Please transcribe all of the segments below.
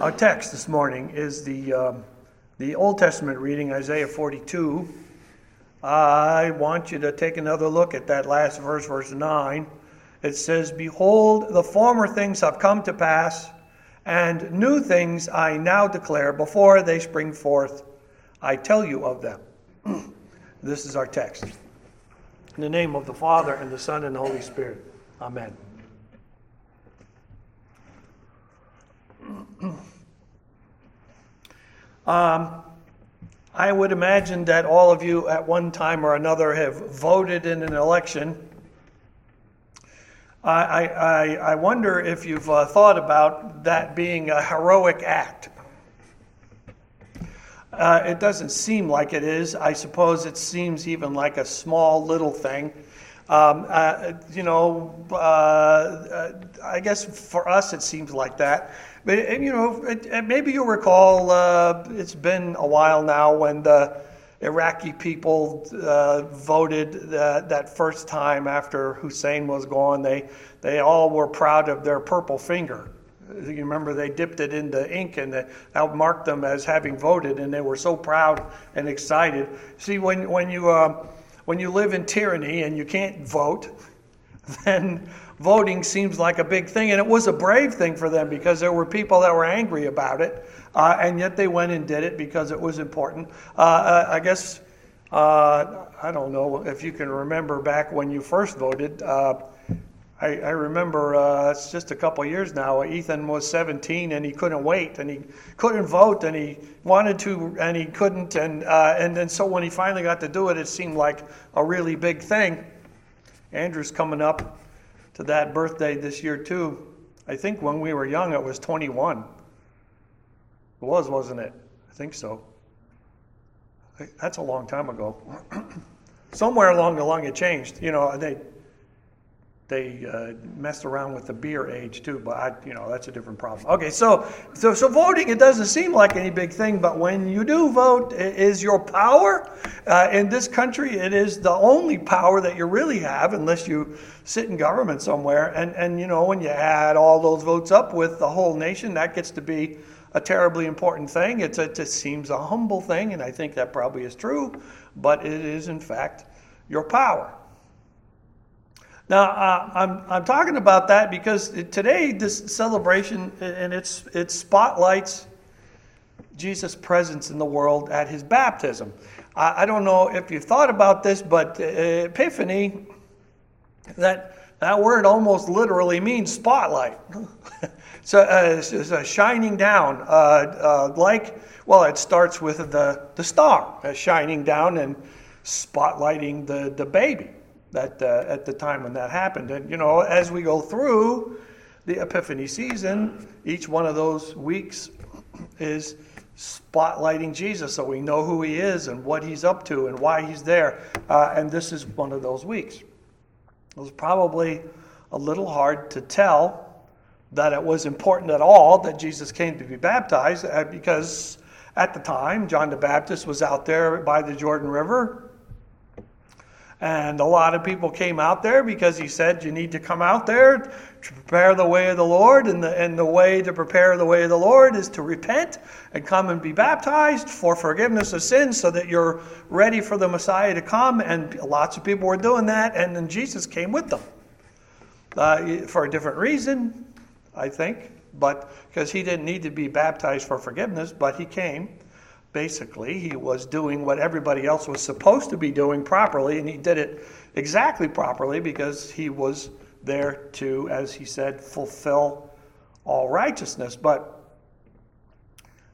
Our text this morning is the, um, the Old Testament reading, Isaiah 42. I want you to take another look at that last verse, verse 9. It says, Behold, the former things have come to pass, and new things I now declare before they spring forth. I tell you of them. this is our text. In the name of the Father, and the Son, and the Holy Spirit. Amen. Um, I would imagine that all of you at one time or another have voted in an election. I, I, I wonder if you've uh, thought about that being a heroic act. Uh, it doesn't seem like it is. I suppose it seems even like a small little thing. Um, uh, you know, uh, uh I guess for us it seems like that. But you know, it, maybe you'll recall uh, it's been a while now when the Iraqi people uh, voted that first time after Hussein was gone. They they all were proud of their purple finger. You remember they dipped it in the ink and that marked them as having voted, and they were so proud and excited. See, when when you uh, when you live in tyranny and you can't vote, then voting seems like a big thing. And it was a brave thing for them because there were people that were angry about it. Uh, and yet they went and did it because it was important. Uh, uh I guess, uh, I don't know if you can remember back when you first voted. Uh, I, I, remember uh, it's just a couple years now. Ethan was 17 and he couldn't wait and he couldn't vote and he wanted to and he couldn't and uh, and then so when he finally got to do it, it seemed like a really big thing. Andrew's coming up to that birthday this year too. I think when we were young, it was 21. It was, wasn't it? I think so. That's a long time ago. Somewhere along the line, it changed. You know, they they uh, messed around with the beer age too, but I, you know that's a different problem. Okay, so so so voting it doesn't seem like any big thing, but when you do vote, it is your power uh, in this country. It is the only power that you really have, unless you sit in government somewhere. And and you know when you add all those votes up with the whole nation, that gets to be a terribly important thing. It's it seems a humble thing, and I think that probably is true, but it is in fact your power. Now, uh, I'm, I'm talking about that because today, this celebration and its, its spotlights Jesus' presence in the world at his baptism. I, I don't know if you've thought about this, but uh, Epiphany, that, that word almost literally means spotlight. so uh, it's, it's, a shining down, uh, uh, like, well, it starts with the, the star uh, shining down and spotlighting the, the baby that uh, at the time when that happened. And you know, as we go through the Epiphany season, each one of those weeks is spotlighting Jesus, so we know who he is and what he's up to and why he's there. Uh, and this is one of those weeks. It was probably a little hard to tell that it was important at all that Jesus came to be baptized uh, because at the time John the Baptist was out there by the Jordan River and a lot of people came out there because he said you need to come out there to prepare the way of the Lord. And the, and the way to prepare the way of the Lord is to repent and come and be baptized for forgiveness of sins so that you're ready for the Messiah to come. And lots of people were doing that. And then Jesus came with them uh, for a different reason, I think. But because he didn't need to be baptized for forgiveness, but he came basically. He was doing what everybody else was supposed to be doing properly, and he did it exactly properly because he was there to, as he said, fulfill all righteousness. But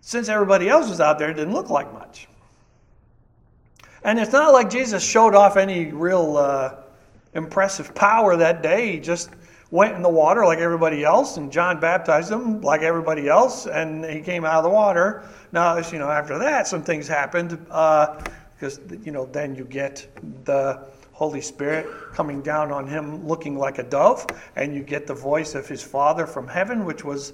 since everybody else was out there, it didn't look like much. And it's not like Jesus showed off any real uh, impressive power that day. He just went in the water like everybody else, and John baptized him like everybody else, and he came out of the water. Now, you know, after that, some things happened because uh, you know then you get the Holy Spirit coming down on him, looking like a dove, and you get the voice of his Father from heaven, which was.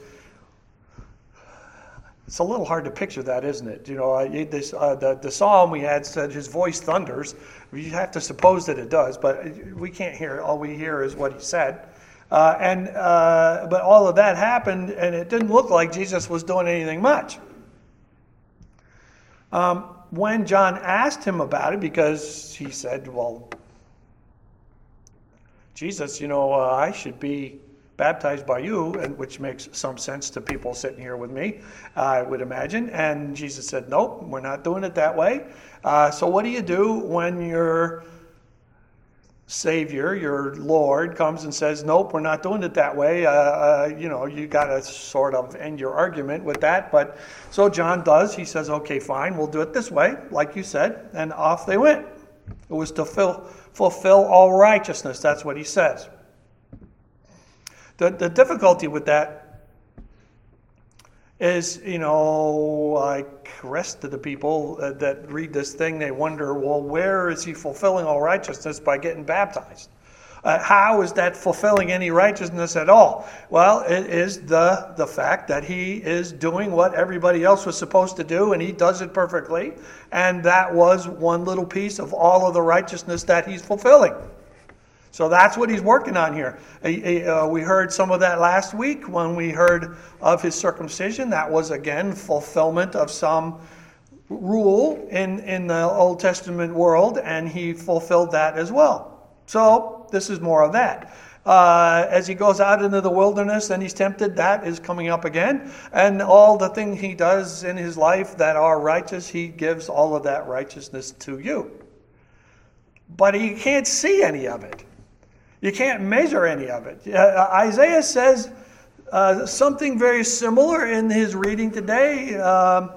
It's a little hard to picture that, isn't it? You know, this, uh, the, the psalm we had said his voice thunders. You have to suppose that it does, but we can't hear it. All we hear is what he said. Uh, and uh, but all of that happened, and it didn't look like Jesus was doing anything much. Um, when John asked him about it, because he said, "Well, Jesus, you know, uh, I should be baptized by you," and which makes some sense to people sitting here with me, I would imagine. And Jesus said, "Nope, we're not doing it that way." Uh, so, what do you do when you're Savior, your Lord, comes and says, Nope, we're not doing it that way. Uh, uh, you know, you got to sort of end your argument with that. But so John does. He says, Okay, fine, we'll do it this way, like you said. And off they went. It was to fill, fulfill all righteousness. That's what he says. The, the difficulty with that is, you know, like rest of the people uh, that read this thing, they wonder, well, where is he fulfilling all righteousness by getting baptized? Uh, how is that fulfilling any righteousness at all? Well, it is the, the fact that he is doing what everybody else was supposed to do, and he does it perfectly. And that was one little piece of all of the righteousness that he's fulfilling. So that's what he's working on here. Uh, we heard some of that last week when we heard of his circumcision. That was, again, fulfillment of some rule in, in the Old Testament world, and he fulfilled that as well. So this is more of that. Uh, as he goes out into the wilderness and he's tempted, that is coming up again. And all the things he does in his life that are righteous, he gives all of that righteousness to you. But he can't see any of it. You can't measure any of it. Uh, Isaiah says uh, something very similar in his reading today. Um,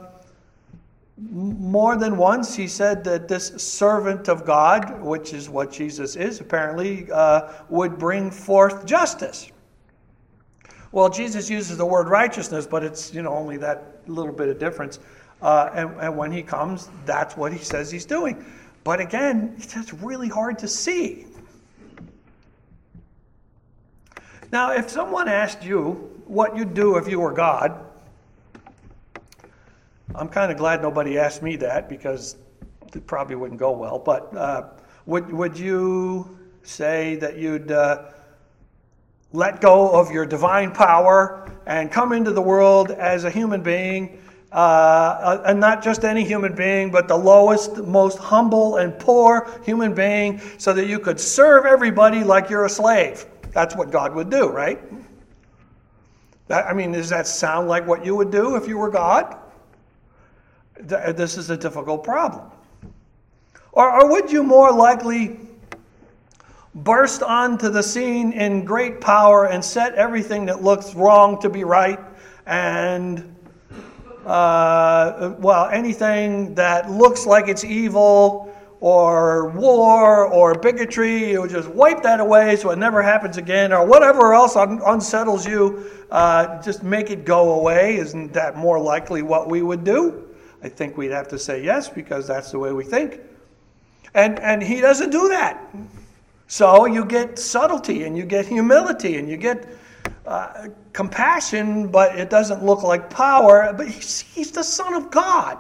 more than once, he said that this servant of God, which is what Jesus is apparently, uh, would bring forth justice. Well, Jesus uses the word righteousness, but it's you know only that little bit of difference. Uh, and, and when he comes, that's what he says he's doing. But again, it's really hard to see. Now, if someone asked you what you'd do if you were God, I'm kind of glad nobody asked me that because it probably wouldn't go well. But uh, would, would you say that you'd uh, let go of your divine power and come into the world as a human being? Uh, and not just any human being, but the lowest, most humble and poor human being, so that you could serve everybody like you're a slave. That's what God would do, right? That, I mean, does that sound like what you would do if you were God? This is a difficult problem. Or, or would you more likely burst onto the scene in great power and set everything that looks wrong to be right and uh, well, anything that looks like it's evil or war or bigotry, you just wipe that away so it never happens again, or whatever else un- unsettles you, uh, just make it go away. Isn't that more likely what we would do? I think we'd have to say yes because that's the way we think. And, and he doesn't do that. So you get subtlety and you get humility and you get uh, compassion, but it doesn't look like power. But he's, he's the Son of God.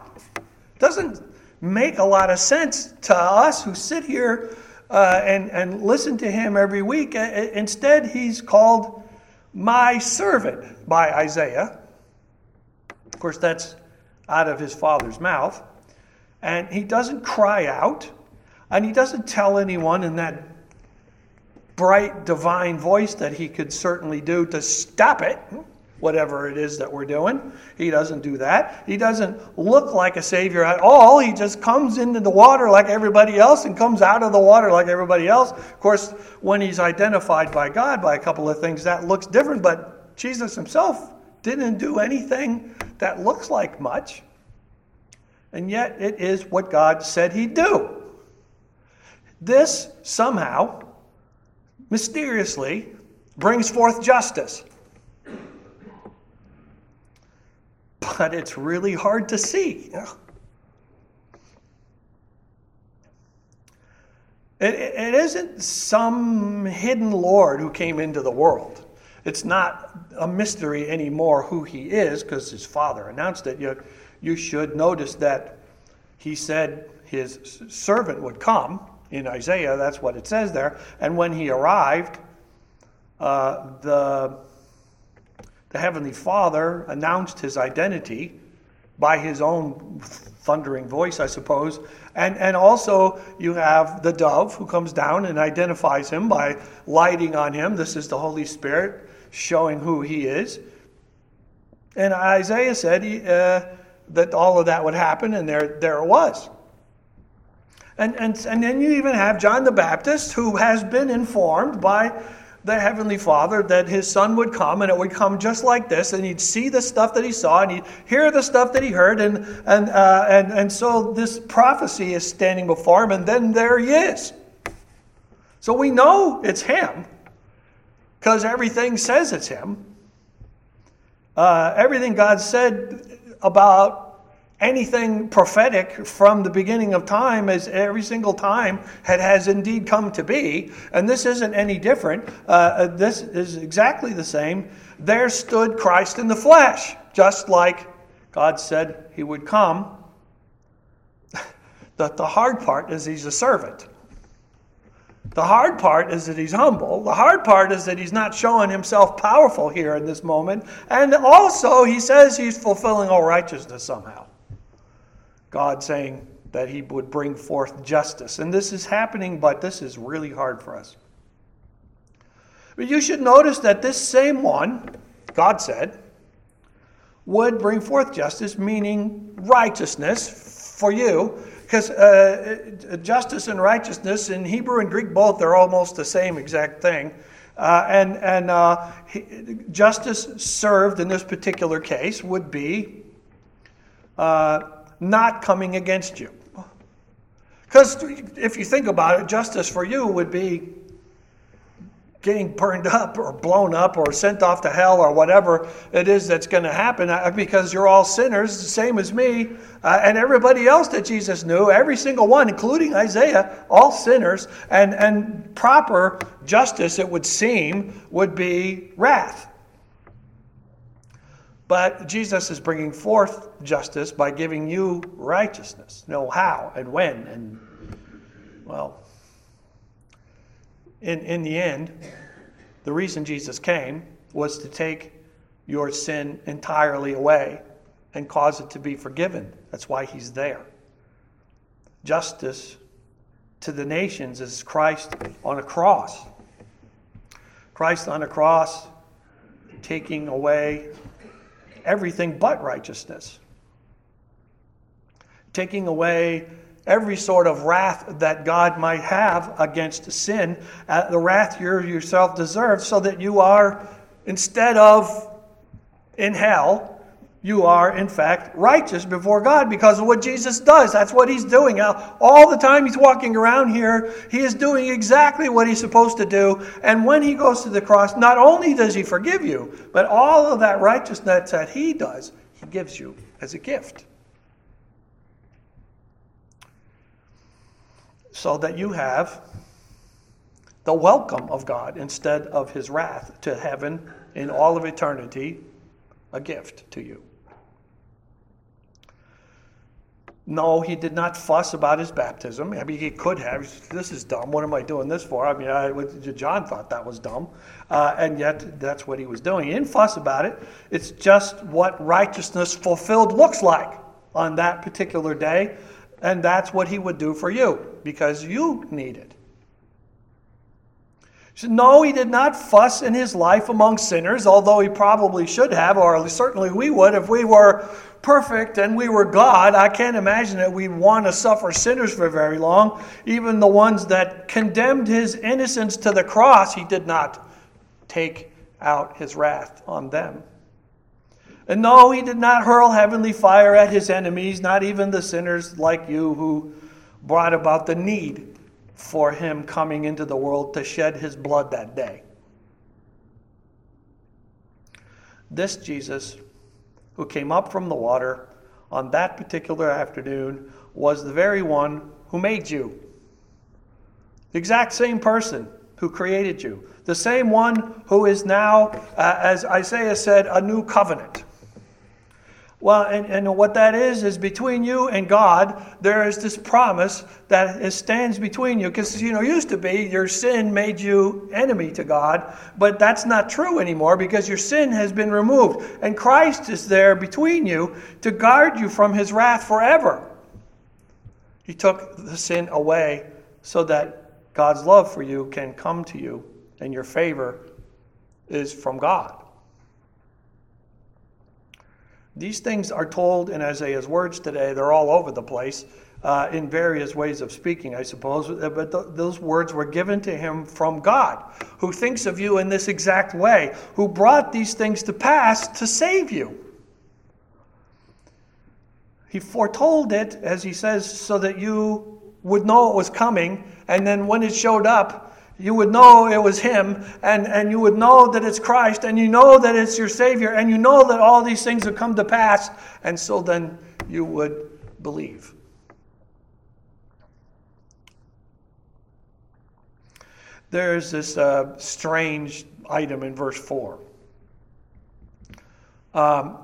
Doesn't make a lot of sense to us who sit here uh, and, and listen to him every week. Instead, he's called my servant by Isaiah. Of course, that's out of his father's mouth. And he doesn't cry out, and he doesn't tell anyone in that bright divine voice that he could certainly do to stop it whatever it is that we're doing. He doesn't do that. He doesn't look like a Savior at all. He just comes into the water like everybody else and comes out of the water like everybody else. Of course, when he's identified by God by a couple of things, that looks different, but Jesus himself didn't do anything that looks like much. And yet, it is what God said he'd do. This somehow, mysteriously, brings forth justice. But it's really hard to see. It, it isn't some hidden Lord who came into the world. It's not a mystery anymore who he is because his father announced it. You, you should notice that he said his servant would come in Isaiah. That's what it says there. And when he arrived, uh, the, the Heavenly Father announced his identity by his own thundering voice, I suppose. And, and also, you have the dove who comes down and identifies him by lighting on him. This is the Holy Spirit showing who he is. And Isaiah said he, uh, that all of that would happen, and there, there it was. And, and, and then you even have John the Baptist, who has been informed by the Heavenly Father that his son would come and it would come just like this, and he'd see the stuff that he saw and he'd hear the stuff that he heard, and, and, uh, and, and so this prophecy is standing before him, and then there he is. So we know it's him because everything says it's him. Uh, everything God said about anything prophetic from the beginning of time as every single time had, has indeed come to be and this isn't any different uh, uh, this is exactly the same there stood christ in the flesh just like god said he would come the, the hard part is he's a servant the hard part is that he's humble. The hard part is that he's not showing himself powerful here in this moment. And also, he says he's fulfilling all righteousness somehow. God saying that he would bring forth justice. And this is happening, but this is really hard for us. But you should notice that this same one, God said, would bring forth justice, meaning righteousness for you. Because uh, justice and righteousness in Hebrew and Greek both, they're almost the same exact thing. Uh, and and uh, justice served in this particular case would be uh, not coming against you. Because if you think about it, justice for you would be getting burned up or blown up or sent off to hell or whatever it is that's going to happen uh, because you're all sinners, the same as me uh, and everybody else that Jesus knew, every single one, including Isaiah, all sinners. And, and proper justice, it would seem, would be wrath. But Jesus is bringing forth justice by giving you righteousness. Know how and when. And, well, in, in the end, the reason Jesus came was to take your sin entirely away and cause it to be forgiven. That's why he's there. Justice to the nations is Christ on a cross. Christ on a cross taking away everything but righteousness, taking away every sort of wrath that God might have against sin, uh, the wrath you yourself deserve, so that you are, instead of in hell, you are, in fact, righteous before God because of what Jesus does. That's what he's doing. All the time he's walking around here, he is doing exactly what he's supposed to do. And when he goes to the cross, not only does he forgive you, but all of that righteousness that he does, he gives you as a gift. So that you have the welcome of God instead of his wrath to heaven in all of eternity, a gift to you. No, he did not fuss about his baptism. I mean, he could have. This is dumb. What am I doing this for? I mean, I, John thought that was dumb, uh, and yet that's what he was doing. He didn't fuss about it. It's just what righteousness fulfilled looks like on that particular day, and that's what he would do for you because you need it. No, he did not fuss in his life among sinners, although he probably should have, or certainly we would if we were perfect and we were God, I can't imagine that we'd want to suffer sinners for very long. Even the ones that condemned his innocence to the cross, he did not take out his wrath on them. And no, he did not hurl heavenly fire at his enemies, not even the sinners like you who brought about the need for him coming into the world to shed his blood that day. This Jesus who came up from the water on that particular afternoon was the very one who made you. The exact same person who created you. The same one who is now, uh, as Isaiah said, a new covenant. Well, and, and what that is, is between you and God, there is this promise that stands between you. Because, you know, used to be your sin made you enemy to God, but that's not true anymore because your sin has been removed. And Christ is there between you to guard you from his wrath forever. He took the sin away so that God's love for you can come to you and your favor is from God. These things are told in Isaiah's words today. They're all over the place uh, in various ways of speaking, I suppose. Uh, but th- those words were given to him from God, who thinks of you in this exact way, who brought these things to pass to save you. He foretold it, as he says, so that you would know it was coming. And then when it showed up, you would know it was Him, and, and you would know that it's Christ, and you know that it's your Savior, and you know that all these things have come to pass, and so then you would believe. There's this uh, strange item in verse 4. Um,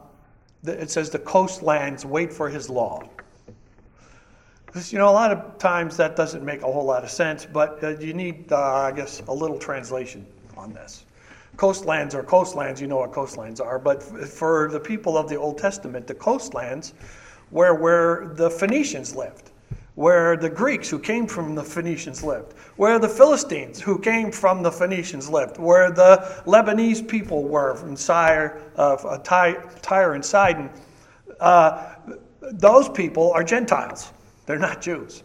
it says, The coastlands wait for His law. You know, a lot of times that doesn't make a whole lot of sense, but uh, you need, uh, I guess, a little translation on this. Coastlands are coastlands, you know what coastlands are, but f- for the people of the Old Testament, the coastlands were where the Phoenicians lived, where the Greeks who came from the Phoenicians lived, where the Philistines who came from the Phoenicians lived, where the Lebanese people were from Tyre, uh, Tyre and Sidon. Uh, those people are Gentiles. They're not Jews.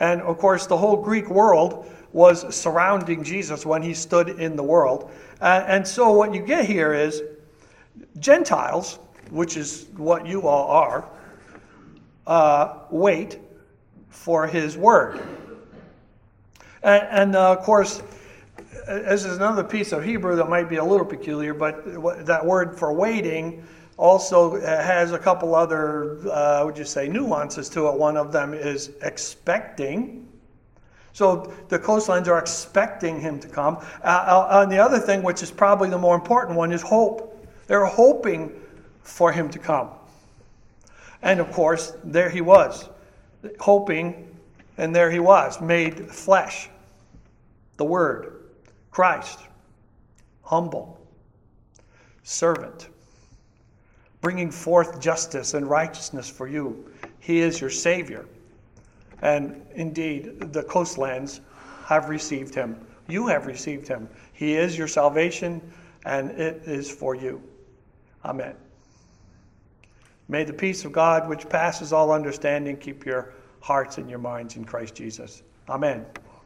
And of course, the whole Greek world was surrounding Jesus when he stood in the world. Uh, and so, what you get here is Gentiles, which is what you all are, uh, wait for his word. And, and uh, of course, this is another piece of Hebrew that might be a little peculiar, but that word for waiting also has a couple other, uh, would you say, nuances to it. One of them is expecting. So the coastlines are expecting him to come. Uh, uh, and the other thing, which is probably the more important one, is hope. They're hoping for him to come. And of course, there he was, hoping, and there he was, made flesh. The Word, Christ, humble, servant bringing forth justice and righteousness for you. He is your Savior. And indeed, the coastlands have received him. You have received him. He is your salvation, and it is for you. Amen. May the peace of God, which passes all understanding, keep your hearts and your minds in Christ Jesus. Amen.